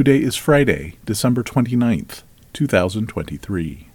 Today is Friday, December 29th, 2023.